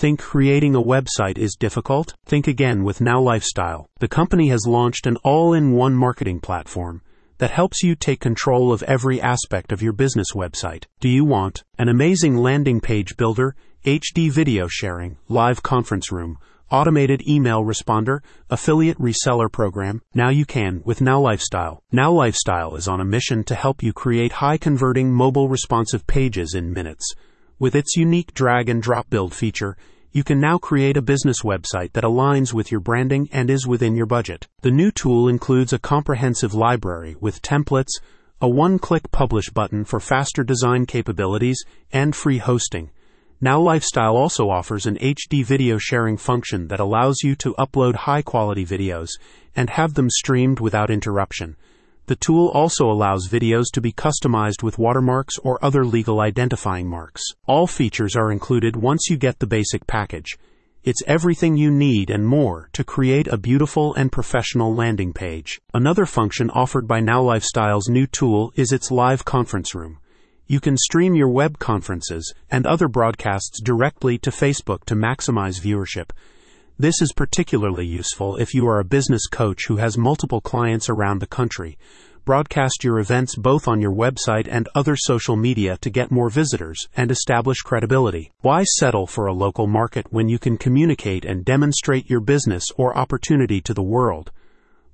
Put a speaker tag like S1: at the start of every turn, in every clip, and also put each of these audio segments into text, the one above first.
S1: Think creating a website is difficult? Think again with Now Lifestyle. The company has launched an all in one marketing platform that helps you take control of every aspect of your business website. Do you want an amazing landing page builder, HD video sharing, live conference room, automated email responder, affiliate reseller program? Now you can with Now Lifestyle. Now Lifestyle is on a mission to help you create high converting mobile responsive pages in minutes. With its unique drag and drop build feature, you can now create a business website that aligns with your branding and is within your budget. The new tool includes a comprehensive library with templates, a one click publish button for faster design capabilities, and free hosting. Now Lifestyle also offers an HD video sharing function that allows you to upload high quality videos and have them streamed without interruption. The tool also allows videos to be customized with watermarks or other legal identifying marks. All features are included once you get the basic package. It's everything you need and more to create a beautiful and professional landing page. Another function offered by Now Lifestyle's new tool is its live conference room. You can stream your web conferences and other broadcasts directly to Facebook to maximize viewership. This is particularly useful if you are a business coach who has multiple clients around the country. Broadcast your events both on your website and other social media to get more visitors and establish credibility. Why settle for a local market when you can communicate and demonstrate your business or opportunity to the world?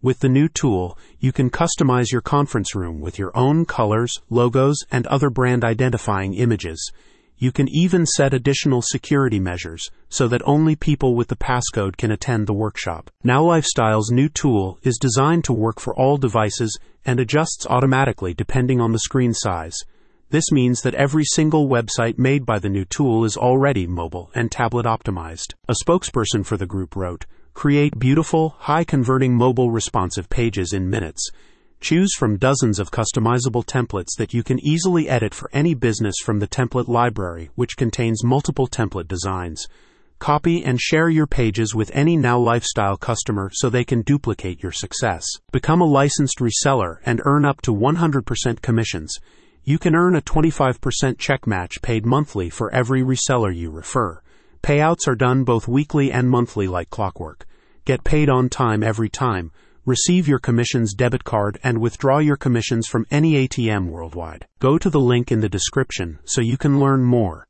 S1: With the new tool, you can customize your conference room with your own colors, logos, and other brand identifying images. You can even set additional security measures so that only people with the passcode can attend the workshop. Now Lifestyle's new tool is designed to work for all devices and adjusts automatically depending on the screen size. This means that every single website made by the new tool is already mobile and tablet optimized. A spokesperson for the group wrote, Create beautiful, high converting mobile responsive pages in minutes. Choose from dozens of customizable templates that you can easily edit for any business from the template library, which contains multiple template designs. Copy and share your pages with any Now Lifestyle customer so they can duplicate your success. Become a licensed reseller and earn up to 100% commissions. You can earn a 25% check match paid monthly for every reseller you refer. Payouts are done both weekly and monthly like clockwork. Get paid on time every time receive your commissions debit card, and withdraw your commissions from any ATM worldwide. Go to the link in the description so you can learn more.